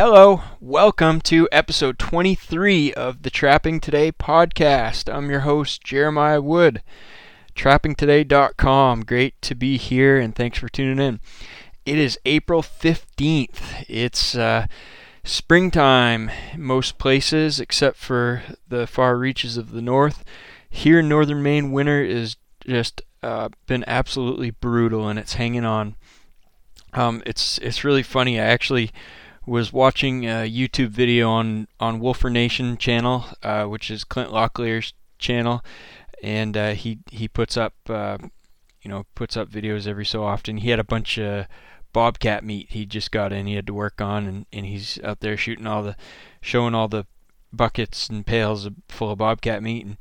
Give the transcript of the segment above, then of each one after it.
Hello, welcome to episode 23 of the Trapping Today podcast. I'm your host, Jeremiah Wood, trappingtoday.com. Great to be here and thanks for tuning in. It is April 15th. It's uh, springtime most places except for the far reaches of the north. Here in northern Maine, winter is just uh, been absolutely brutal and it's hanging on. Um, it's it's really funny. I actually was watching a YouTube video on on Wolfer Nation channel, uh, which is Clint Locklear's channel, and uh, he he puts up uh, you know puts up videos every so often. He had a bunch of bobcat meat he just got in. He had to work on, and, and he's out there shooting all the showing all the buckets and pails full of bobcat meat. And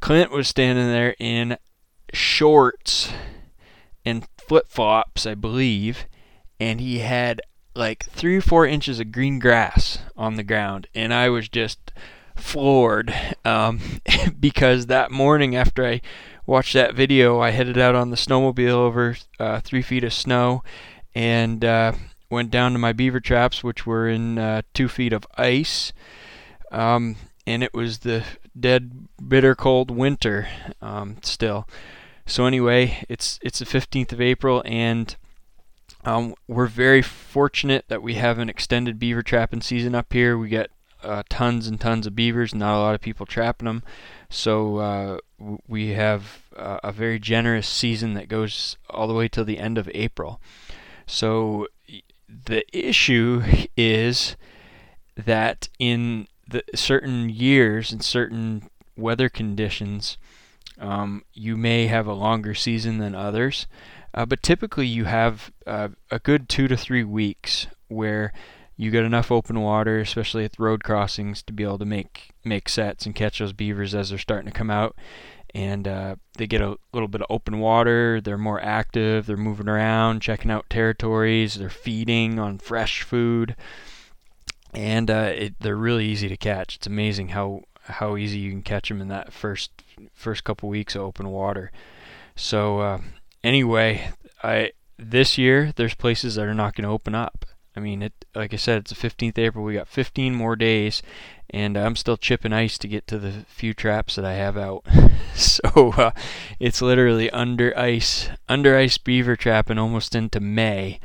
Clint was standing there in shorts and flip flops, I believe, and he had like three or four inches of green grass on the ground, and I was just floored um, because that morning after I watched that video, I headed out on the snowmobile over uh, three feet of snow and uh, went down to my beaver traps, which were in uh, two feet of ice. Um, and it was the dead, bitter cold winter um, still. So anyway, it's it's the 15th of April, and um, we're very fortunate that we have an extended beaver trapping season up here. We get uh, tons and tons of beavers, not a lot of people trapping them. So uh, we have uh, a very generous season that goes all the way till the end of April. So the issue is that in the certain years and certain weather conditions, um, you may have a longer season than others. Uh, but typically, you have uh, a good two to three weeks where you get enough open water, especially at the road crossings, to be able to make make sets and catch those beavers as they're starting to come out. And uh, they get a little bit of open water. They're more active. They're moving around, checking out territories. They're feeding on fresh food, and uh, it, they're really easy to catch. It's amazing how how easy you can catch them in that first first couple weeks of open water. So uh, anyway, I this year there's places that are not going to open up. I mean, it like I said, it's the 15th April. We got 15 more days, and I'm still chipping ice to get to the few traps that I have out. so uh, it's literally under ice, under ice beaver trapping almost into May,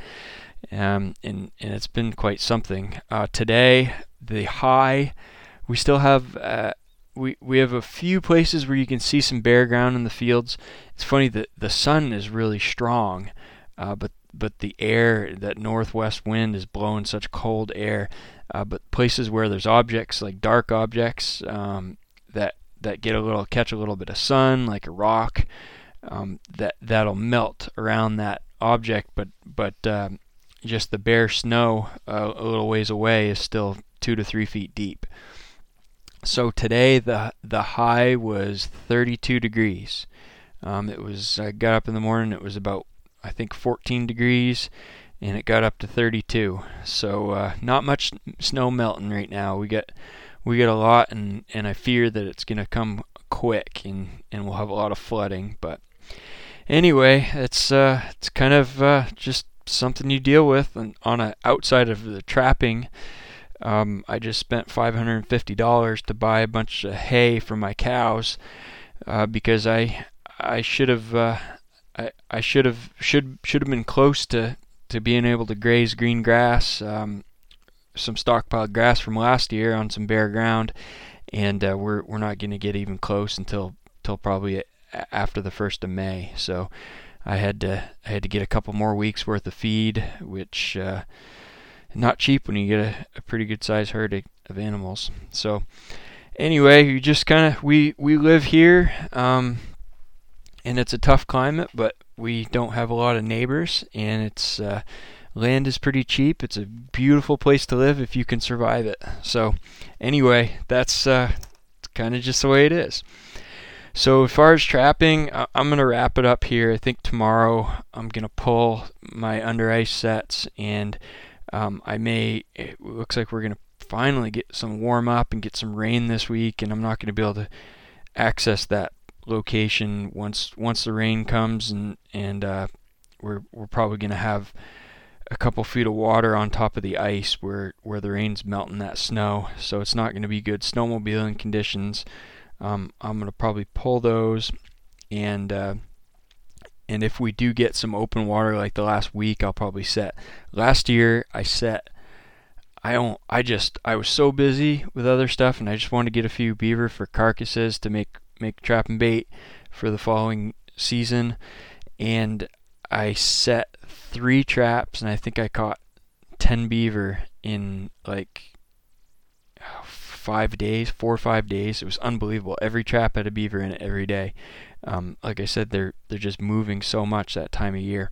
um, and and it's been quite something. Uh, today the high, we still have. Uh, we, we have a few places where you can see some bare ground in the fields. It's funny that the sun is really strong, uh, but but the air, that northwest wind, is blowing such cold air. Uh, but places where there's objects like dark objects um, that that get a little catch a little bit of sun, like a rock, um, that that'll melt around that object. But but um, just the bare snow uh, a little ways away is still two to three feet deep. So today the the high was 32 degrees. Um, it was I got up in the morning. It was about I think 14 degrees, and it got up to 32. So uh, not much snow melting right now. We get we get a lot, and and I fear that it's gonna come quick, and and we'll have a lot of flooding. But anyway, it's uh it's kind of uh, just something you deal with and on a outside of the trapping. Um, I just spent $550 to buy a bunch of hay for my cows uh, because I I should have uh, I, I should have should should have been close to, to being able to graze green grass, um, some stockpiled grass from last year on some bare ground, and uh, we're we're not going to get even close until until probably after the first of May. So I had to I had to get a couple more weeks worth of feed, which uh, not cheap when you get a, a pretty good sized herd of, of animals. So anyway, you just kind of we we live here, um, and it's a tough climate, but we don't have a lot of neighbors, and it's uh, land is pretty cheap. It's a beautiful place to live if you can survive it. So anyway, that's uh, kind of just the way it is. So as far as trapping, I'm gonna wrap it up here. I think tomorrow I'm gonna pull my under ice sets and um, I may. It looks like we're gonna finally get some warm up and get some rain this week, and I'm not gonna be able to access that location once once the rain comes, and and uh, we're we're probably gonna have a couple feet of water on top of the ice where where the rain's melting that snow. So it's not going to be good snowmobiling conditions. Um, I'm going to probably pull those, and uh, and if we do get some open water like the last week, I'll probably set. Last year I set. I don't. I just I was so busy with other stuff, and I just wanted to get a few beaver for carcasses to make make trap and bait for the following season, and I set three traps, and I think I caught ten beaver in like five days, four or five days. It was unbelievable. Every trap had a beaver in it every day. Um, like I said, they're they're just moving so much that time of year.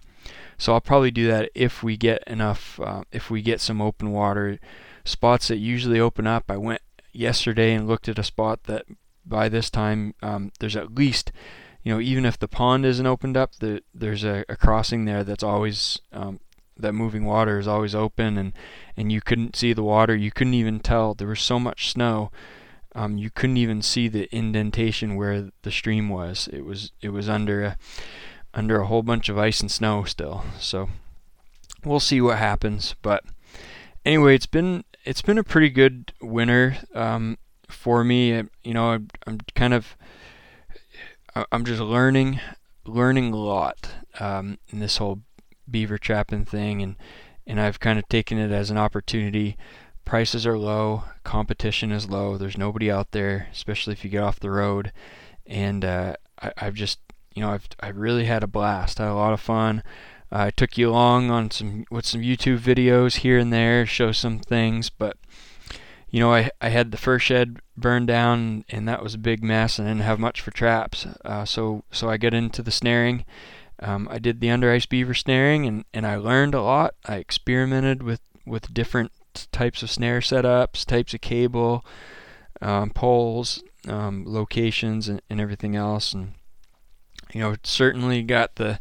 So I'll probably do that if we get enough, uh, if we get some open water spots that usually open up. I went yesterday and looked at a spot that by this time um, there's at least you know, even if the pond isn't opened up, the, there's a, a crossing there that's always um, that moving water is always open, and and you couldn't see the water. You couldn't even tell there was so much snow. Um, you couldn't even see the indentation where the stream was. It was it was under a under a whole bunch of ice and snow still. So we'll see what happens. But anyway, it's been it's been a pretty good winter um, for me. You know, I'm, I'm kind of I'm just learning learning a lot um, in this whole beaver trapping thing, and and I've kind of taken it as an opportunity. Prices are low, competition is low. There's nobody out there, especially if you get off the road, and uh, I, I've just you know I've I really had a blast. I had a lot of fun. I took you along on some with some YouTube videos here and there, show some things, but you know, I I had the first shed burned down, and that was a big mess, and I didn't have much for traps. Uh, so so I got into the snaring. Um, I did the under ice beaver snaring, and, and I learned a lot. I experimented with with different types of snare setups, types of cable, um, poles, um, locations, and, and everything else. And you know, certainly got the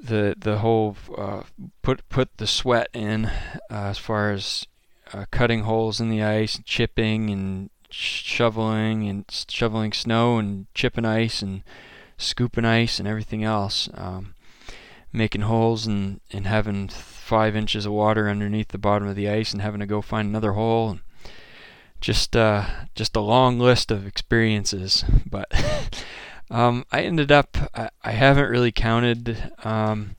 the the whole uh, put put the sweat in uh, as far as uh, cutting holes in the ice, chipping and shoveling and shoveling snow and chipping ice and scooping ice and everything else. Um, making holes and, and having five inches of water underneath the bottom of the ice and having to go find another hole. And just uh, just a long list of experiences, but um, I ended up I, I haven't really counted. Um,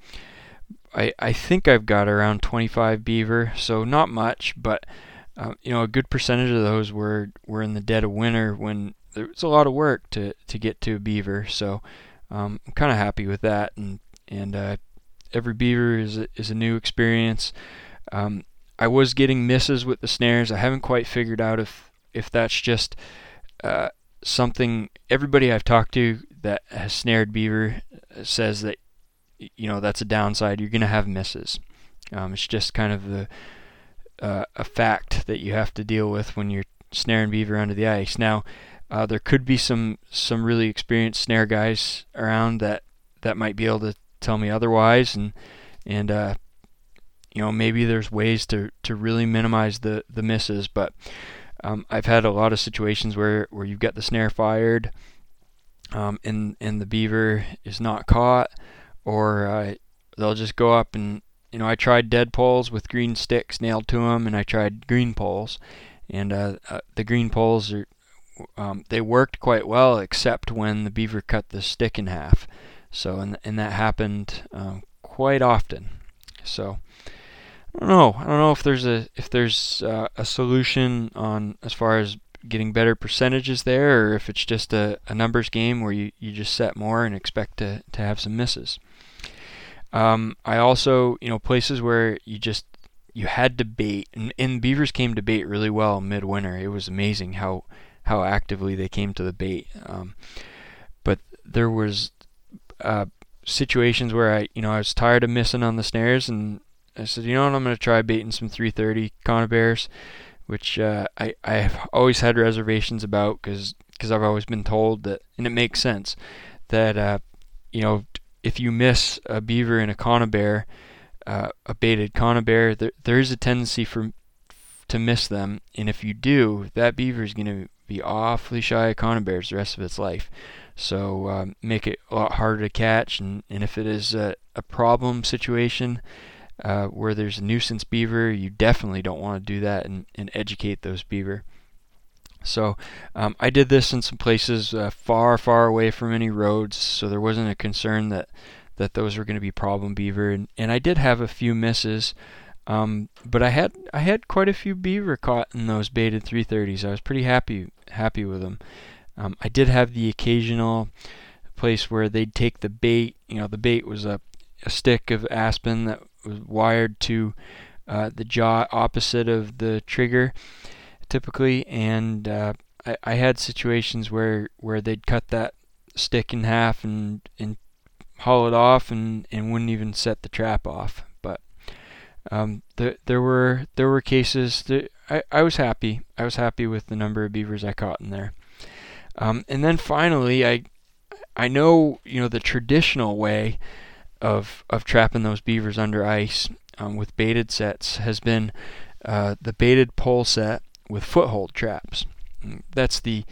I, I think I've got around 25 beaver, so not much, but uh, you know a good percentage of those were were in the dead of winter when there was a lot of work to to get to a beaver. So um, I'm kind of happy with that, and and uh, every beaver is a, is a new experience. Um, I was getting misses with the snares. I haven't quite figured out if if that's just uh, something. Everybody I've talked to that has snared beaver says that you know that's a downside. You're going to have misses. Um, it's just kind of the uh, a fact that you have to deal with when you're snaring beaver under the ice. Now, uh, there could be some some really experienced snare guys around that that might be able to tell me otherwise, and and uh, you know maybe there's ways to to really minimize the the misses. But um, I've had a lot of situations where where you've got the snare fired, um, and and the beaver is not caught or uh, they'll just go up and you know I tried dead poles with green sticks nailed to them, and I tried green poles, and uh, uh, the green poles are um, they worked quite well except when the beaver cut the stick in half. So and and that happened um, quite often. So I don't know. I don't know if there's a if there's uh, a solution on as far as getting better percentages there, or if it's just a, a numbers game where you, you just set more and expect to, to have some misses. Um, I also, you know, places where you just you had to bait, and, and beavers came to bait really well midwinter. It was amazing how how actively they came to the bait. Um, but there was uh, situations where I, you know, I was tired of missing on the snares, and I said, you know what, I'm going to try baiting some 330 conibears, which uh, I I have always had reservations about because because I've always been told that, and it makes sense that uh, you know if you miss a beaver and a conibear, uh, a baited conibear, there, there is a tendency for to miss them, and if you do, that beaver is going to be awfully shy of conibears the rest of its life. So um, make it a lot harder to catch, and, and if it is a, a problem situation, uh, where there's a nuisance beaver, you definitely don't want to do that and, and educate those beaver. So um, I did this in some places uh, far, far away from any roads, so there wasn't a concern that that those were going to be problem beaver. And, and I did have a few misses, um, but I had I had quite a few beaver caught in those baited 330s. I was pretty happy happy with them. Um, I did have the occasional place where they'd take the bait. You know, the bait was a, a stick of aspen that was wired to uh, the jaw opposite of the trigger typically, and uh, I, I had situations where where they'd cut that stick in half and and haul it off and and wouldn't even set the trap off. But um, there there were there were cases that I, I was happy. I was happy with the number of beavers I caught in there. Um, and then finally, I I know you know the traditional way of of trapping those beavers under ice um, with baited sets has been uh, the baited pole set with foothold traps. Mm, that's the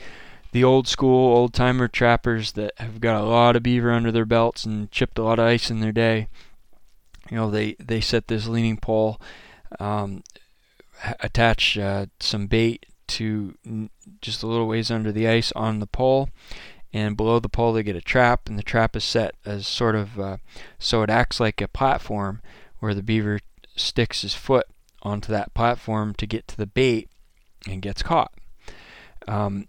the old school old timer trappers that have got a lot of beaver under their belts and chipped a lot of ice in their day. You know they they set this leaning pole, um, attach uh, some bait to just a little ways under the ice on the pole, and below the pole they get a trap, and the trap is set as sort of uh, so it acts like a platform where the beaver sticks his foot onto that platform to get to the bait and gets caught. Um,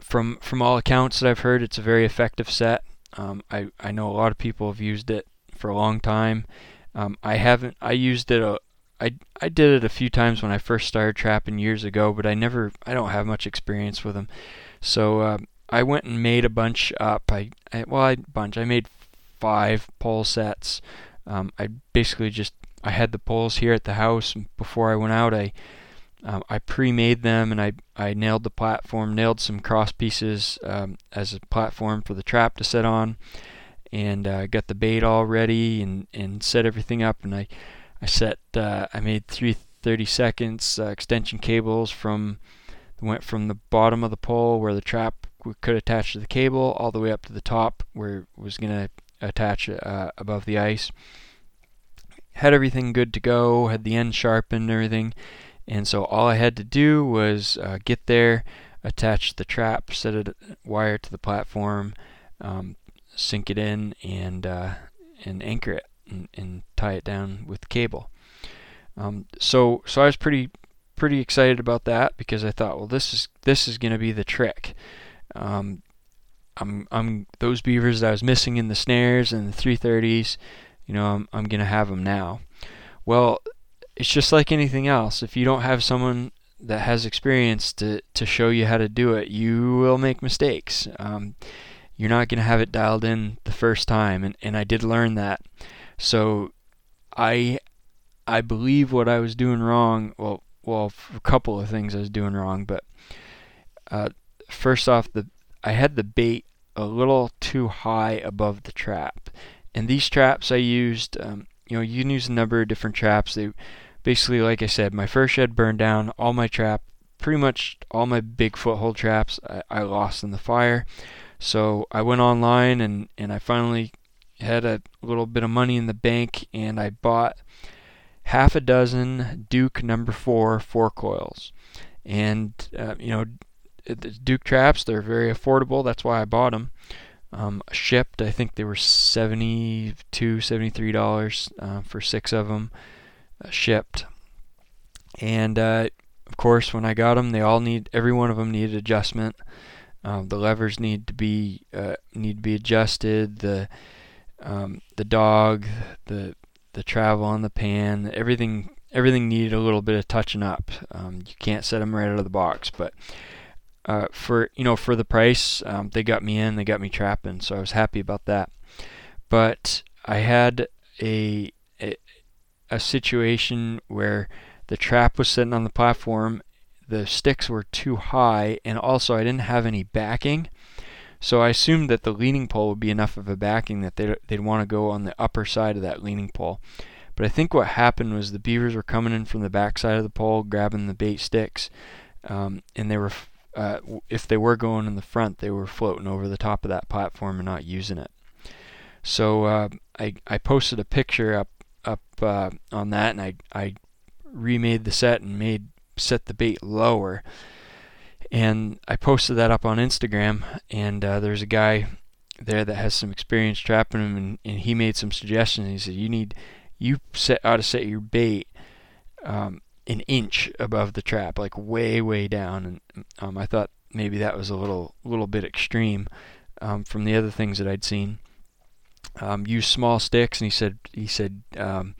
from from all accounts that I've heard, it's a very effective set. Um, I I know a lot of people have used it for a long time. Um, I haven't. I used it. A, I I did it a few times when I first started trapping years ago, but I never. I don't have much experience with them. So uh, I went and made a bunch up. I, I well, I bunch. I made five pole sets. Um, I basically just I had the poles here at the house. Before I went out, I um, I pre-made them and I, I nailed the platform, nailed some cross pieces um, as a platform for the trap to set on, and uh, got the bait all ready and, and set everything up. And I I set uh, I made three 30 seconds uh, extension cables from went from the bottom of the pole where the trap could attach to the cable all the way up to the top where it was going to attach uh, above the ice. Had everything good to go, had the end sharpened and everything and so all I had to do was uh, get there, attach the trap, set a wire to the platform, um, sink it in, and uh, and anchor it and, and, tie it down with cable. Um, so so I was pretty pretty excited about that because I thought, well, this is this is going to be the trick. Um, I'm I'm those beavers that I was missing in the snares and the 330s. You know, I'm I'm going to have them now. Well, it's just like anything else. If you don't have someone that has experience to, to show you how to do it, you will make mistakes. Um, you're not going to have it dialed in the first time, and, and I did learn that. So I I believe what I was doing wrong. Well, well, a couple of things I was doing wrong, but uh, first off, the I had the bait a little too high above the trap, and these traps I used. Um, you know, you can use a number of different traps. They basically, like I said, my first shed burned down. All my trap, pretty much all my big foothold traps, I, I lost in the fire. So I went online and, and I finally had a little bit of money in the bank and I bought half a dozen Duke number four four coils. And, uh, you know, the Duke traps, they're very affordable. That's why I bought them. Um, shipped, I think they were 72 $73 uh, for six of them. Uh, shipped. And uh, of course, when I got them, they all need every one of them needed adjustment. Um, the levers need to be uh, need to be adjusted. The um, the dog, the the travel on the pan, everything everything needed a little bit of touching up. Um, you can't set them right out of the box, but uh, for you know for the price, um, they got me in, they got me trapping, so I was happy about that. But I had a a situation where the trap was sitting on the platform, the sticks were too high, and also I didn't have any backing. So I assumed that the leaning pole would be enough of a backing that they'd, they'd want to go on the upper side of that leaning pole. But I think what happened was the beavers were coming in from the back side of the pole, grabbing the bait sticks, um, and they were, uh, if they were going in the front, they were floating over the top of that platform and not using it. So uh, I I posted a picture up up uh, on that, and I I remade the set and made set the bait lower. And I posted that up on Instagram, and uh, there's a guy there that has some experience trapping them, and, and he made some suggestions. He said you need you set ought to set your bait um, an inch above the trap, like way way down. And um, I thought maybe that was a little little bit extreme um, from the other things that I'd seen. Um, use small sticks, and he said he said um,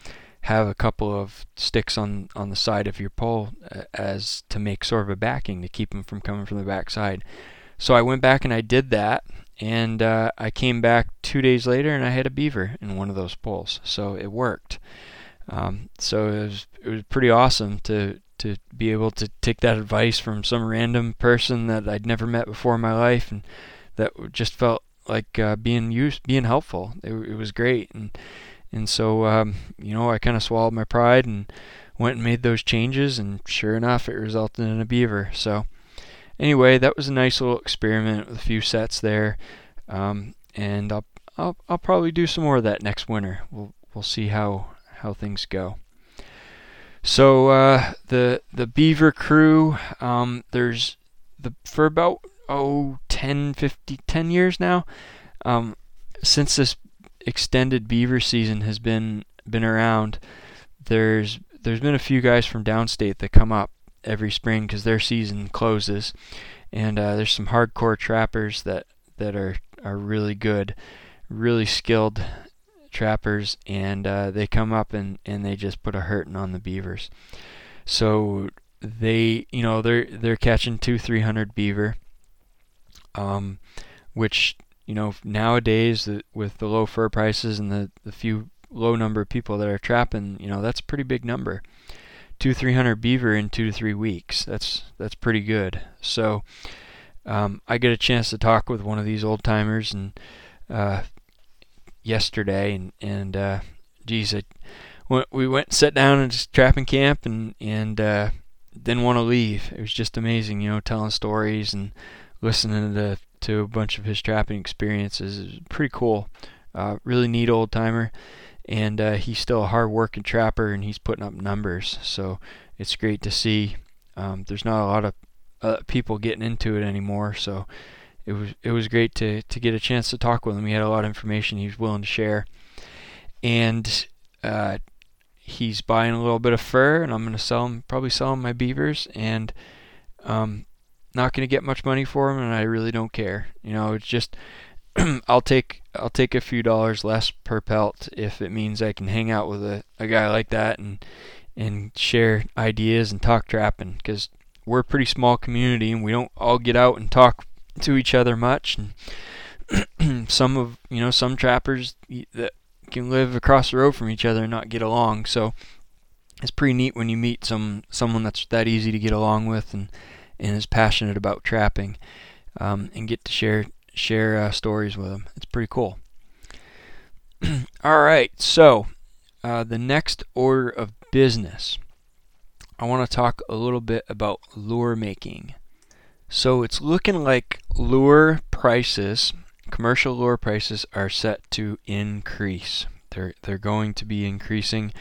have a couple of sticks on on the side of your pole uh, as to make sort of a backing to keep them from coming from the back side. So I went back and I did that, and uh, I came back two days later and I had a beaver in one of those poles. So it worked. Um, so it was it was pretty awesome to to be able to take that advice from some random person that I'd never met before in my life and that just felt like uh, being used, being helpful. It, it was great, and and so um, you know I kind of swallowed my pride and went and made those changes, and sure enough, it resulted in a beaver. So anyway, that was a nice little experiment with a few sets there, um, and I'll, I'll I'll probably do some more of that next winter. We'll we'll see how how things go. So uh, the the Beaver crew, um, there's the for about oh 10, 50, 10 years now, um, since this extended Beaver season has been been around. There's there's been a few guys from downstate that come up every spring because their season closes, and uh, there's some hardcore trappers that that are are really good, really skilled trappers, and uh, they come up and, and they just put a hurting on the beavers. So they, you know, they're they're catching two, three hundred beaver, um, which you know nowadays with the low fur prices and the the few low number of people that are trapping, you know, that's a pretty big number. Two, three hundred beaver in two to three weeks. That's that's pretty good. So. Um, I get a chance to talk with one of these old timers and uh, yesterday, and and uh, geez, I, we went sat down just trapping camp, and and uh, didn't want to leave. It was just amazing, you know, telling stories and listening to to a bunch of his trapping experiences. It was pretty cool. Uh, really neat old timer, and uh, he's still a hard working trapper, and he's putting up numbers. So it's great to see. Um, there's not a lot of uh, people getting into it anymore, so it was it was great to to get a chance to talk with him. He had a lot of information he was willing to share, and uh, he's buying a little bit of fur, and I'm gonna sell him probably sell him my beavers, and um, not gonna get much money for them, and I really don't care. You know, it's just I'll take I'll take a few dollars less per pelt if it means I can hang out with a, a guy like that and and share ideas and talk trapping because we're a pretty small community and we don't all get out and talk to each other much. And some of you know some trappers that can live across the road from each other and not get along. So it's pretty neat when you meet some someone that's that easy to get along with and and is passionate about trapping um, and get to share share uh, stories with them. It's pretty cool. All right, so uh, the next order of business, I want to talk a little bit about lure making. So it's looking like lure prices, commercial lure prices, are set to increase. They're they're going to be increasing.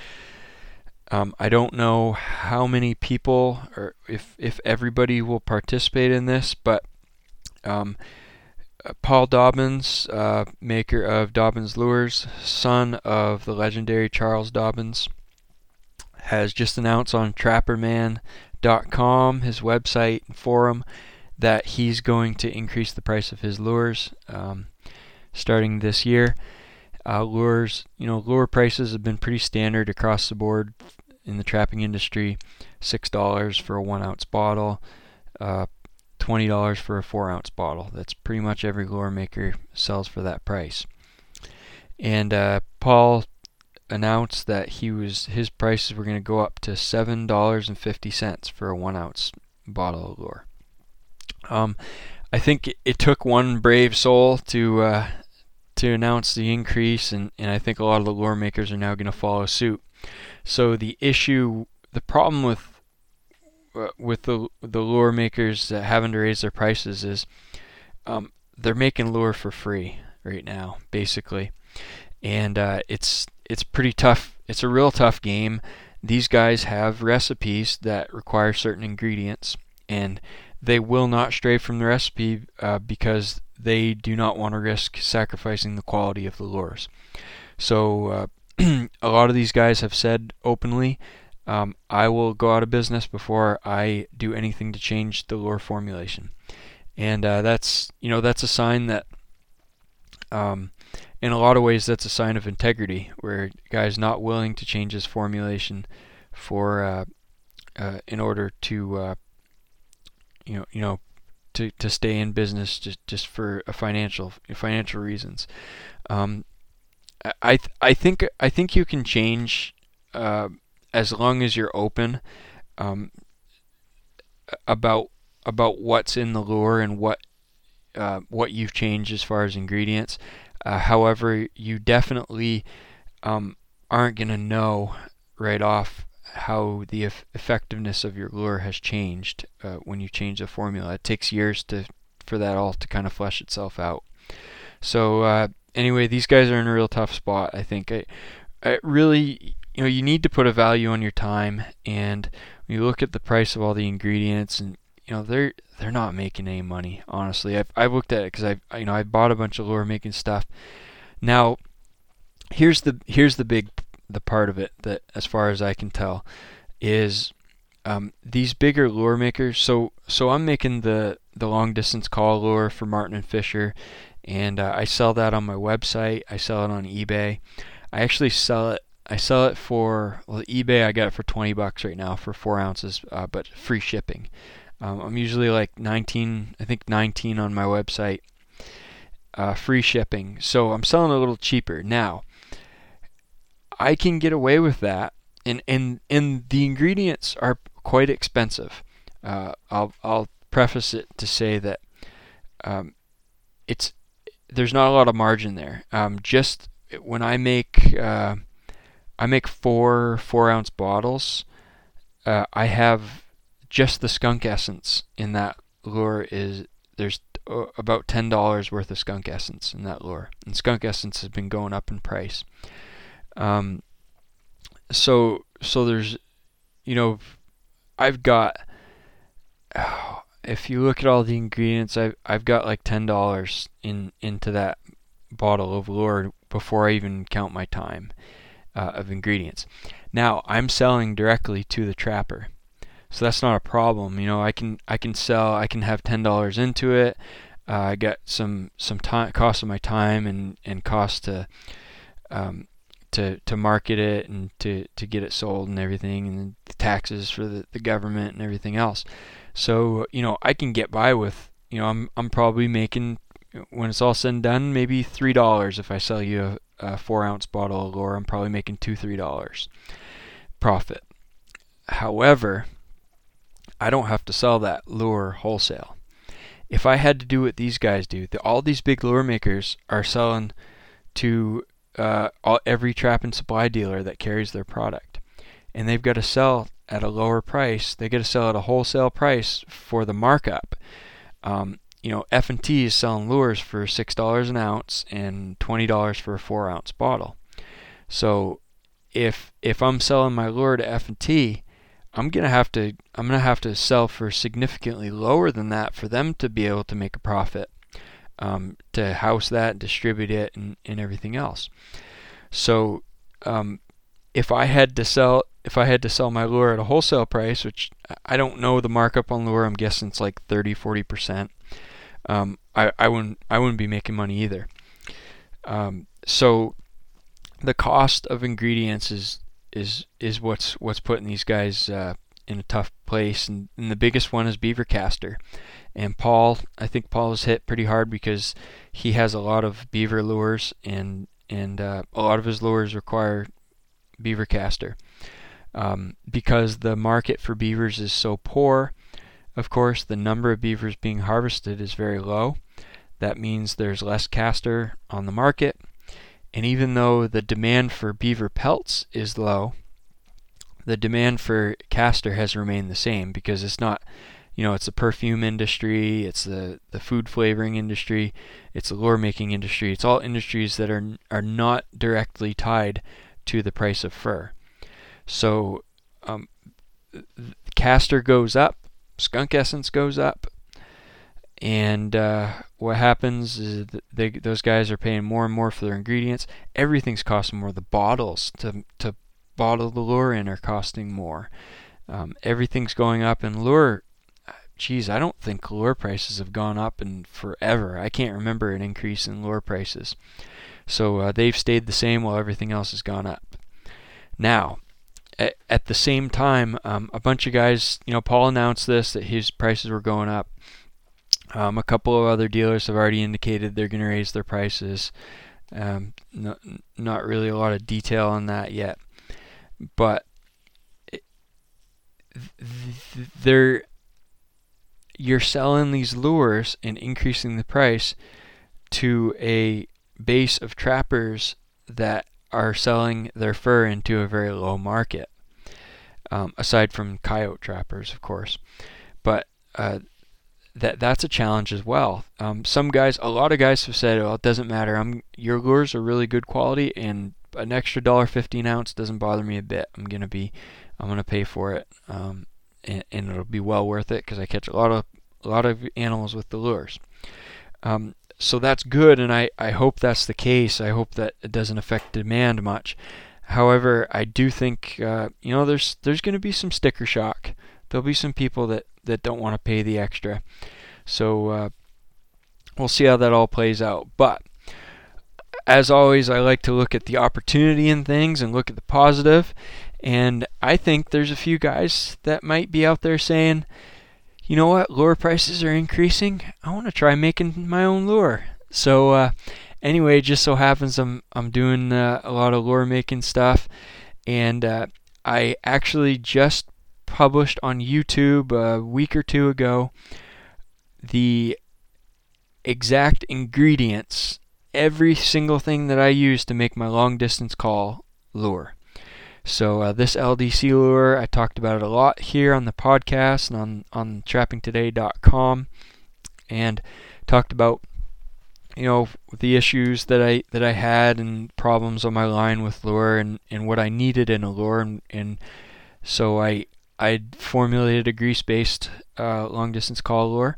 Um, I don't know how many people or if if everybody will participate in this, but um, uh, Paul Dobbins, uh, maker of Dobbins Lures, son of the legendary Charles Dobbins, has just announced on TrapperMan.com, his website and forum, that he's going to increase the price of his lures um, starting this year. Uh, lures, you know, lure prices have been pretty standard across the board in the trapping industry. Six dollars for a one ounce bottle, uh, twenty dollars for a four ounce bottle. That's pretty much every lure maker sells for that price. And uh, Paul announced that he was his prices were going to go up to seven dollars and fifty cents for a one ounce bottle of lure. Um, I think it took one brave soul to uh, to announce the increase, and, and I think a lot of the lure makers are now going to follow suit. So the issue, the problem with uh, with the the lure makers having to raise their prices is um, they're making lure for free right now, basically, and uh, it's it's pretty tough it's a real tough game. These guys have recipes that require certain ingredients, and they will not stray from the recipe uh, because they do not want to risk sacrificing the quality of the lures. So uh, a lot of these guys have said openly, um, I will go out of business before I do anything to change the lure formulation, and uh, that's you know that's a sign that, um, in a lot of ways, that's a sign of integrity, where guy's not willing to change his formulation for uh, uh, in order to uh, you know you know to, to stay in business just just for financial financial reasons. Um, I I think I think you can change uh, as long as you're open um, about about what's in the lure and what uh, what you've changed as far as ingredients. Uh, however, you definitely um, aren't going to know right off how the eff- effectiveness of your lure has changed uh, when you change the formula. It takes years to for that all to kind of flesh itself out. So uh, anyway, these guys are in a real tough spot. I think. I, I really, you know, you need to put a value on your time, and you look at the price of all the ingredients, and you know, they're they're not making any money. Honestly, I've I've looked at it because I you know I bought a bunch of lure making stuff. Now, here's the here's the big the part of it that, as far as I can tell, is um, these bigger lure makers. So so I'm making the the long distance call lure for marten and Fisher, and uh, I sell that on my website. I sell it on eBay. I actually sell it. I sell it for well, eBay. I got it for 20 bucks right now for four ounces, uh, but free shipping. Um, I'm usually like 19, I think 19 on my website, uh, free shipping. So I'm selling a little cheaper now. I can get away with that, and and and the ingredients are quite expensive. Uh, I'll I'll preface it to say that um, it's there's not a lot of margin there. Um, just when I make uh, I make four four ounce bottles, uh, I have just the skunk essence in that lure is there's uh, about ten dollars worth of skunk essence in that lure, and skunk essence has been going up in price. Um, so so there's, you know, I've got. Oh, if you look at all the ingredients, I've I've got like ten dollars in into that bottle of lure before I even count my time uh, of ingredients. Now I'm selling directly to the trapper, so that's not a problem. You know, I can I can sell I can have ten dollars into it. Uh, I got some some time cost of my time and and cost to um, to to market it and to to get it sold and everything and the taxes for the, the government and everything else. So you know I can get by with you know I'm I'm probably making when it's all said and done maybe three dollars if I sell you a, a four ounce bottle of lure I'm probably making two three dollars profit. However, I don't have to sell that lure wholesale. If I had to do what these guys do, the, all these big lure makers are selling to uh, all, every trap and supply dealer that carries their product. And they've got to sell at a lower price. They get to sell at a wholesale price for the markup. Um, you know, F&T is selling lures for $6 an ounce and $20 for a 4 ounce bottle. So if if I'm selling my lure to F&T, I'm gonna have to I'm gonna have to sell for significantly lower than that for them to be able to make a profit um, to house that, distribute it, and, and everything else. So um, if I had to sell if I had to sell my lure at a wholesale price, which I don't know the markup on lure, I'm guessing it's like 30, 40 percent. Um, I, I wouldn't I wouldn't be making money either. Um, so the cost of ingredients is is is what's what's putting these guys uh, in a tough place, and, and the biggest one is beaver castor. And Paul, I think Paul is hit pretty hard because he has a lot of beaver lures, and and uh, a lot of his lures require beaver castor. Um, because the market for beavers is so poor, of course, the number of beavers being harvested is very low. That means there's less castor on the market. And even though the demand for beaver pelts is low, the demand for castor has remained the same because it's not you know, it's the perfume industry, it's the, the food flavoring industry, it's the lure making industry. It's all industries that are are not directly tied to the price of fur. So um, goes up, skunk essence goes up, and uh, what happens is they, those guys are paying more and more for their ingredients. Everything's costing more. The bottles to to bottle the lure in are costing more. Um, everything's going up, and lure. Geez, I don't think lure prices have gone up in forever. I can't remember an increase in lure prices. So uh, they've stayed the same while everything else has gone up. Now, at, at the same time, um, a bunch of guys, you know, Paul announced this that his prices were going up. Um, a couple of other dealers have already indicated they're going to raise their prices. Um, not, not really a lot of detail on that yet, but they're you're selling these lures and increasing the price to a base of trappers that are selling their fur into a very low market. Um, aside from coyote trappers, of course, but uh, that that's a challenge as well. Um, some guys, a lot of guys have said, "Well, it doesn't matter. I'm your lures are really good quality, and an extra dollar fifty an ounce doesn't bother me a bit. I'm gonna be, I'm gonna pay for it, um, and, and, it'll be well worth it because I catch a lot of a lot of animals with the lures." Um, so that's good, and I, I hope that's the case. I hope that it doesn't affect demand much. However, I do think uh, you know there's there's going to be some sticker shock. There'll be some people that that don't want to pay the extra. So uh, we'll see how that all plays out. But as always, I like to look at the opportunity in things and look at the positive. And I think there's a few guys that might be out there saying, you know what, lure prices are increasing. I want to try making my own lure. So uh, anyway, just so happens I'm I'm doing uh, a lot of lure making stuff, and uh, I actually just published on YouTube a week or two ago the exact ingredients, every single thing that I use to make my long distance call lure. So uh, this LDC lure, I talked about it a lot here on the podcast and on on trappingtoday.com, and talked about you know the issues that I that I had and problems on my line with lure and, and what I needed in a lure. And, and so I I formulated a grease-based uh, long-distance call lure,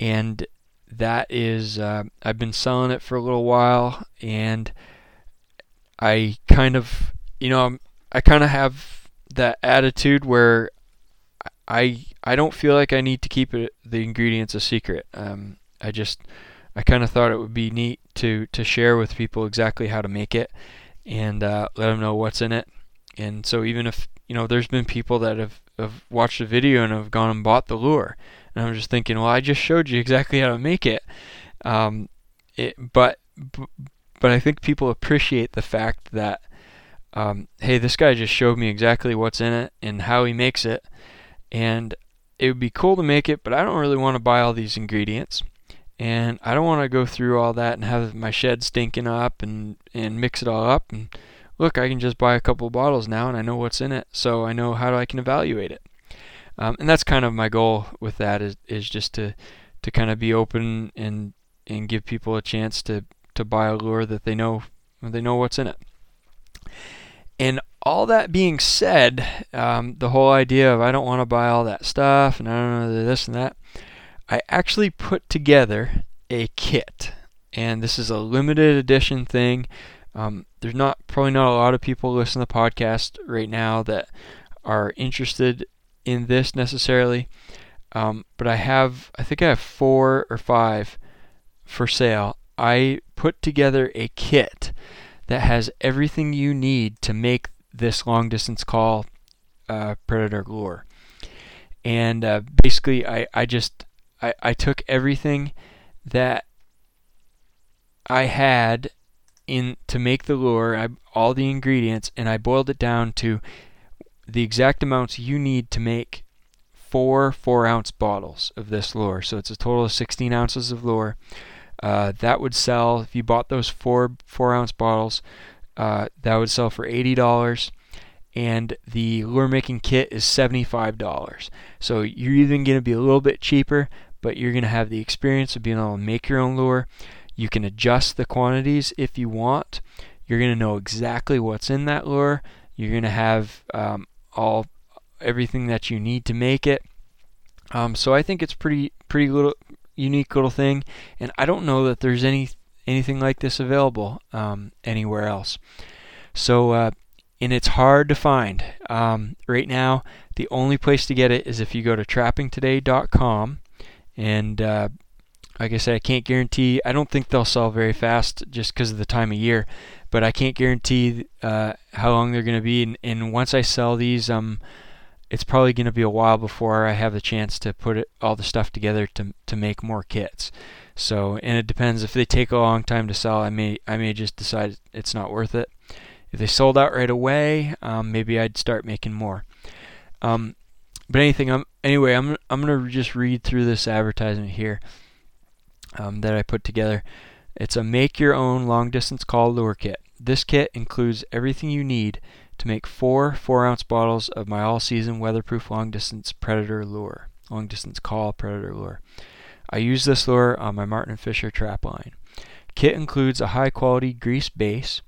and that is uh, I've been selling it for a little while, and I kind of you know I kind of have that attitude where I I don't feel like I need to keep it, the ingredients a secret. Um, I just I kind of thought it would be neat to to share with people exactly how to make it and uh, let them know what's in it. And so even if you know, there's been people that have, have watched the video and have gone and bought the lure. And I'm just thinking, well, I just showed you exactly how to make it. Um, it but, but I think people appreciate the fact that, um, hey, this guy just showed me exactly what's in it and how he makes it. And it would be cool to make it, but I don't really want to buy all these ingredients. And I don't want to go through all that and have my shed stinking up and, and mix it all up and look, I can just buy a couple bottles now and I know what's in it, so I know how I can evaluate it. Um, and that's kind of my goal with that is is just to to kind of be open and and give people a chance to to buy a lure that they know they know what's in it. And all that being said, um, the whole idea of I don't want to buy all that stuff and I don't know this and that, I actually put together a kit, and this is a limited edition thing. Um, there's not probably not a lot of people listening to the podcast right now that are interested in this necessarily. Um, but I have, I think I have four or five for sale. I put together a kit that has everything you need to make this long distance call uh, predator lure. And uh, basically, I, I just I, I took everything that I had in to make the lure, I, all the ingredients, and I boiled it down to the exact amounts you need to make four four ounce bottles of this lure. So it's a total of 16 ounces of lure. Uh, that would sell if you bought those four four ounce bottles. Uh, that would sell for eighty dollars, and the lure making kit is seventy five dollars. So you're even going to be a little bit cheaper, but you're going to have the experience of being able to make your own lure. You can adjust the quantities if you want. You're going to know exactly what's in that lure. You're going to have um, all everything that you need to make it. Um, so I think it's pretty pretty little unique little thing, and I don't know that there's any anything like this available um, anywhere else. So uh, and it's hard to find um, right now. The only place to get it is if you go to trappingtoday.com, and uh, like I said, I can't guarantee. I don't think they'll sell very fast just because of the time of year, but I can't guarantee uh, how long they're going to be. And, and, once I sell these, um, it's probably going to be a while before I have the chance to put it, all the stuff together to to make more kits. So, and it depends if they take a long time to sell. I may I may just decide it's not worth it. If they sold out right away, um, maybe I'd start making more. Um, but anything, I'm anyway. I'm I'm gonna just read through this advertisement here um, that I put together. It's a make your own long distance call lure kit. This kit includes everything you need to make four 4 ounce bottles of my all season weatherproof long distance predator lure, long distance call predator lure. I use this lure on my marten Fisher trap line. Kit includes a high quality grease base,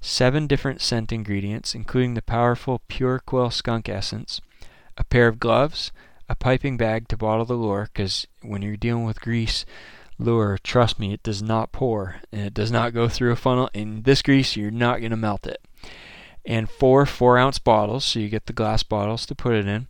seven different scent ingredients, including the powerful Pure Quill skunk essence, a pair of gloves, a piping bag to bottle the lure, because when you're dealing with grease lure, trust me, it does not pour and it does not go through a funnel. In this grease, you're not going to melt it. And four four ounce bottles, so you get the glass bottles to put it in.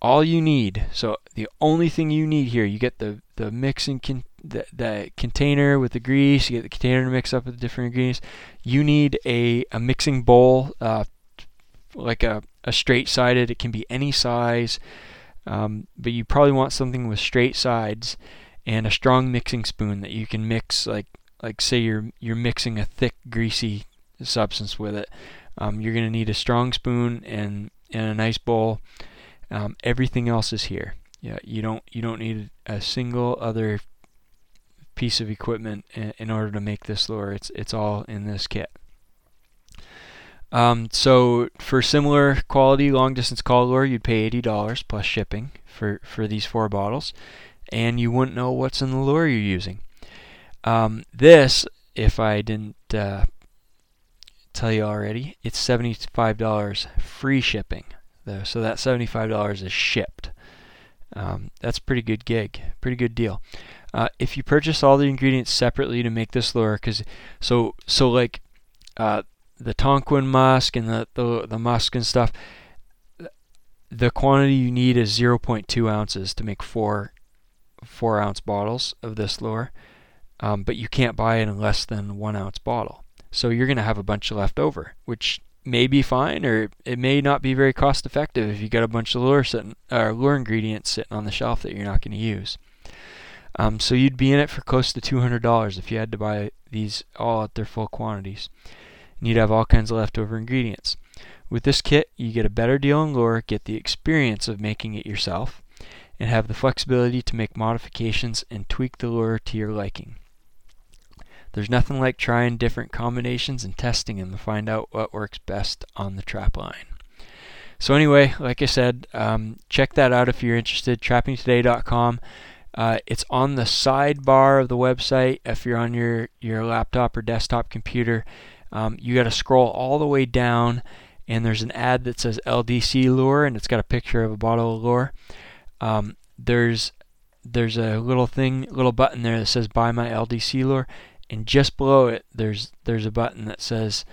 All you need, so the only thing you need here, you get the the mixing con- the, the container with the grease. You get the container to mix up with the different ingredients. You need a, a mixing bowl, uh, like a, a straight sided. It can be any size, um, but you probably want something with straight sides and a strong mixing spoon that you can mix like like say you're you're mixing a thick greasy substance with it. Um, you're going to need a strong spoon and and a nice bowl. Um, everything else is here. Yeah, you don't you don't need a single other piece of equipment in, in order to make this lure. It's it's all in this kit. Um, so for similar quality long distance call lure, you'd pay eighty dollars plus shipping for for these four bottles, and you wouldn't know what's in the lure you're using. Um, this, if I didn't uh, tell you already, it's seventy-five dollars free shipping. Though, so that seventy-five dollars is shipped. Um, that's pretty good gig, pretty good deal. Uh, if you purchase all the ingredients separately to make this lure, because so so like uh, the Tonquin musk and the, the the musk and stuff, the quantity you need is 0.2 ounces to make four four ounce bottles of this lure, um, but you can't buy it in less than one ounce bottle. So you're going to have a bunch left over, which may be fine, or it may not be very cost effective if you got a bunch of lure sitting, or lure ingredients sitting on the shelf that you're not going to use. Um, so you'd be in it for close to $200 if you had to buy these all at their full quantities. And you'd have all kinds of leftover ingredients. With this kit, you get a better deal on lure, get the experience of making it yourself, and have the flexibility to make modifications and tweak the lure to your liking. There's nothing like trying different combinations and testing them to find out what works best on the trap line. So anyway, like I said, um, check that out if you're interested. Trappingtoday.com. Uh, it's on the sidebar of the website. If you're on your, your laptop or desktop computer, um, you got to scroll all the way down, and there's an ad that says LDC lure, and it's got a picture of a bottle of lure. Um, there's there's a little thing, little button there that says Buy My LDC lure, and just below it there's there's a button that says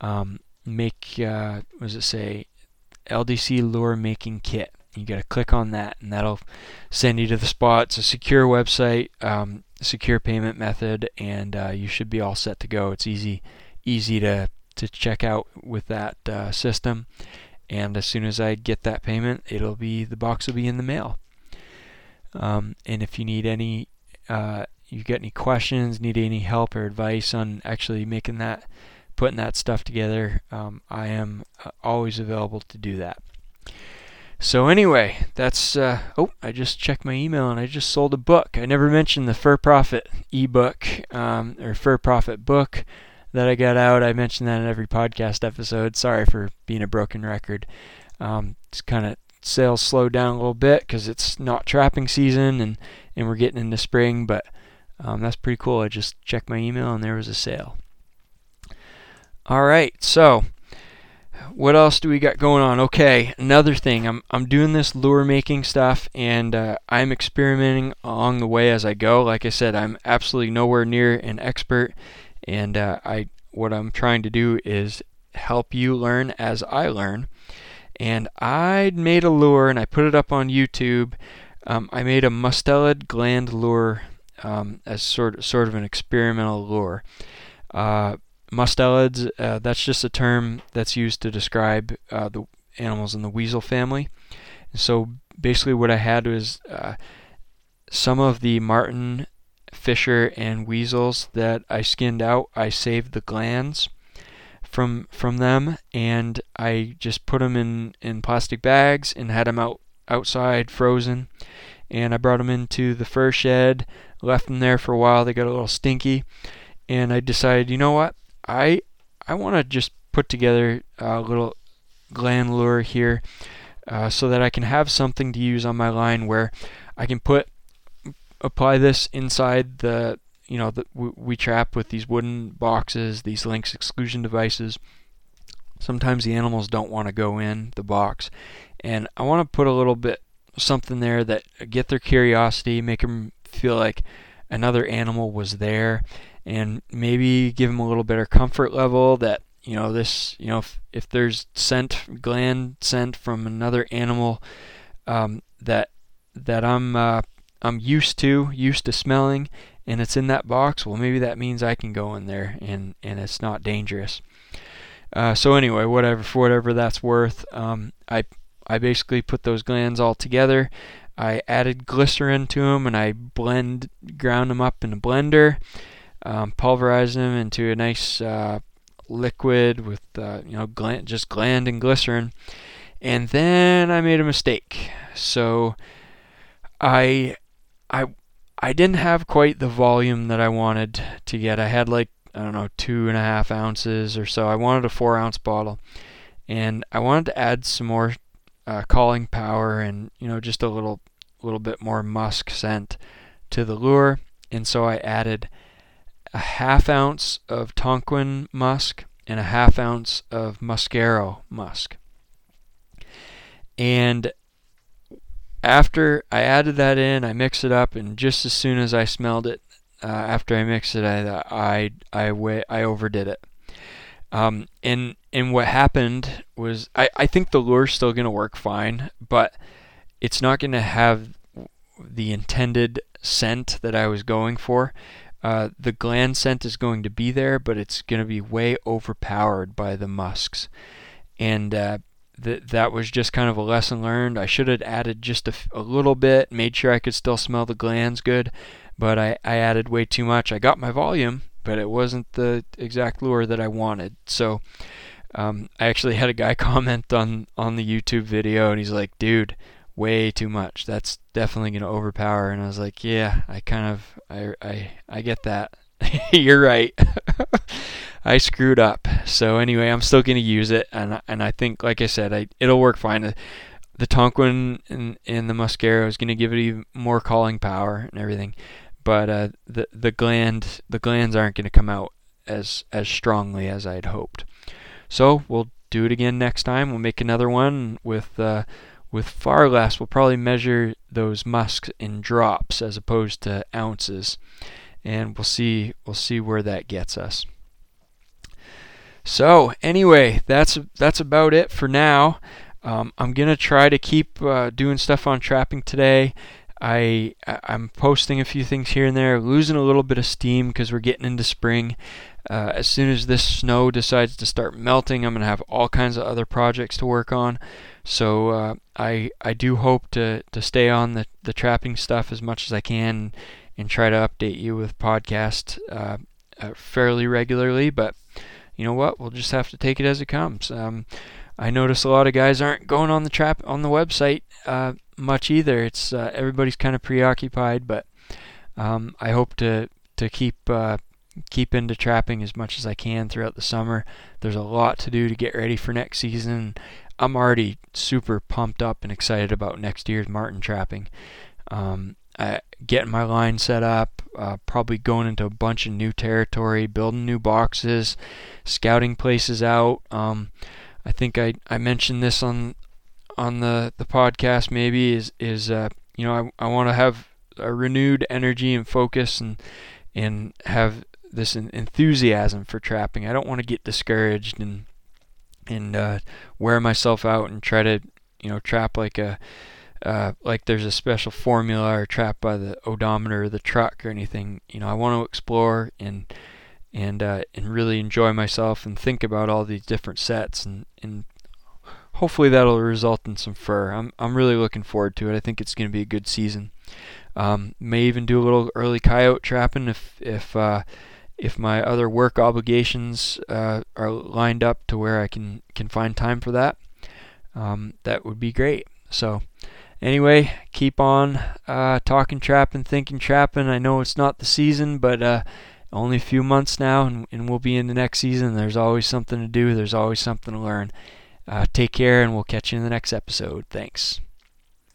um, make uh, what does it say LDC lure making kit. You got to click on that, and that'll send you to the spot. It's a secure website, um, secure payment method, and uh, you should be all set to go. It's easy, easy to to check out with that uh, system. And as soon as I get that payment, it'll be the box will be in the mail. Um, and if you need any uh, you get any questions, need any help or advice on actually making that, putting that stuff together, um, I am uh, always available to do that. So anyway, that's uh, oh, I just checked my email and I just sold a book. I never mentioned the Fur Profit ebook um, or Fur Profit book that I got out. I mentioned that in every podcast episode. Sorry for being a broken record. Um, it's kind of sales slowed down a little bit because it's not trapping season and and we're getting into spring, but um, that's pretty cool. I just checked my email and there was a sale. All right, so what else do we got going on? Okay, another thing. I'm I'm doing this lure making stuff, and uh, I'm experimenting along the way as I go. Like I said, I'm absolutely nowhere near an expert, and uh, I what I'm trying to do is help you learn as I learn. And I made a lure, and I put it up on YouTube. Um, I made a mustelid gland lure um, as sort sort of an experimental lure. Uh, mustelids, uh, that's just a term that's used to describe uh, the animals in the weasel family. And so basically, what I had was uh, some of the marten, fisher, and weasels that I skinned out. I saved the glands from from them, and I just put them in in plastic bags and had them out outside frozen. And I brought them into the fur shed, left them there for a while. They got a little stinky, and I decided, you know what? I I want to just put together a little gland lure here uh, so that I can have something to use on my line where I can put apply this inside the you know that we trap with these wooden boxes, these lynx exclusion devices. Sometimes the animals don't want to go in the box, and I want to put a little bit something there that get their curiosity, make them feel like another animal was there, and maybe give them a little better comfort level that you know this you know if, if there's scent gland scent from another animal um, that that I'm uh, I'm used to used to smelling and it's in that box well maybe that means I can go in there and and it's not dangerous. Uh, so anyway whatever for whatever that's worth um, I I basically put those glands all together I added glycerin to them and I blend ground them up in a blender um, pulverize them into a nice uh, liquid with uh, you know gland, just gland and glycerin, and then I made a mistake. So I I I didn't have quite the volume that I wanted to get. I had like I don't know two and a half ounces or so. I wanted a four ounce bottle, and I wanted to add some more uh, calling power and you know just a little little bit more musk scent to the lure. And so I added a half ounce of Tonquin musk and a half ounce of Muscaro musk. And after I added that in, I mixed it up, and just as soon as I smelled it, uh, after I mixed it, I I I, I overdid it. Um, and and what happened was I, I think the lure's still gonna work fine, but it's not gonna have the intended scent that I was going for. Uh, the gland scent is going to be there, but it's going to be way overpowered by the musks. And uh, th- that was just kind of a lesson learned. I should have added just a little bit, made sure I could still smell the glands good, but I, I added way too much. I got my volume, but it wasn't the exact lure that I wanted. So um, I actually had a guy comment on, on the YouTube video, and he's like, dude, way too much. That's definitely to overpower. And I was like, yeah, I kind of, I, I, I get that. You're right. I screwed up. So anyway, I'm still going to use it, and and I think, like I said, I, it'll work fine. The, the Tonquin and, and the Muscaro is going to give it even more calling power and everything, but uh, the the gland the glands aren't going to come out as as strongly as I'd hoped. So we'll do it again next time. We'll make another one with uh, with far less, we'll probably measure those musks in drops as opposed to ounces, and we'll see we'll see where that gets us. So anyway, that's that's about it for now. Um, I'm gonna try to keep uh, doing stuff on trapping today. I I'm posting a few things here and there, losing a little bit of steam because we're getting into spring. Uh, as soon as this snow decides to start melting, I'm gonna have all kinds of other projects to work on. So uh, I I do hope to to stay on the the trapping stuff as much as I can and try to update you with podcasts uh, uh, fairly regularly. But you know what? We'll just have to take it as it comes. Um, I notice a lot of guys aren't going on the trap on the website uh, much either. It's uh, everybody's kind of preoccupied, but um, I hope to to keep uh, keep into trapping as much as I can throughout the summer. There's a lot to do to get ready for next season. I'm already super pumped up and excited about next year's marten trapping. Um, uh, getting my line set up, uh, probably going into a bunch of new territory, building new boxes, scouting places out. Um, I think I, I mentioned this on on the, the podcast maybe is is uh, you know I, I want to have a renewed energy and focus and and have this enthusiasm for trapping. I don't want to get discouraged and and uh, wear myself out and try to you know trap like a uh, like there's a special formula or trap by the odometer or the truck or anything. You know, I want to explore and and uh, and really enjoy myself and think about all these different sets and and hopefully that'll result in some fur. I'm I'm really looking forward to it. I think it's going to be a good season. Um, may even do a little early coyote trapping if if uh, if my other work obligations uh, are lined up to where I can can find time for that. Um, that would be great. So anyway, keep on uh, talking trapping, thinking trapping. I know it's not the season, but uh, only a few months now, and, and, we'll be in the next season. There's always something to do, there's always something to learn. Uh, take care, and we'll catch you in the next episode. Thanks.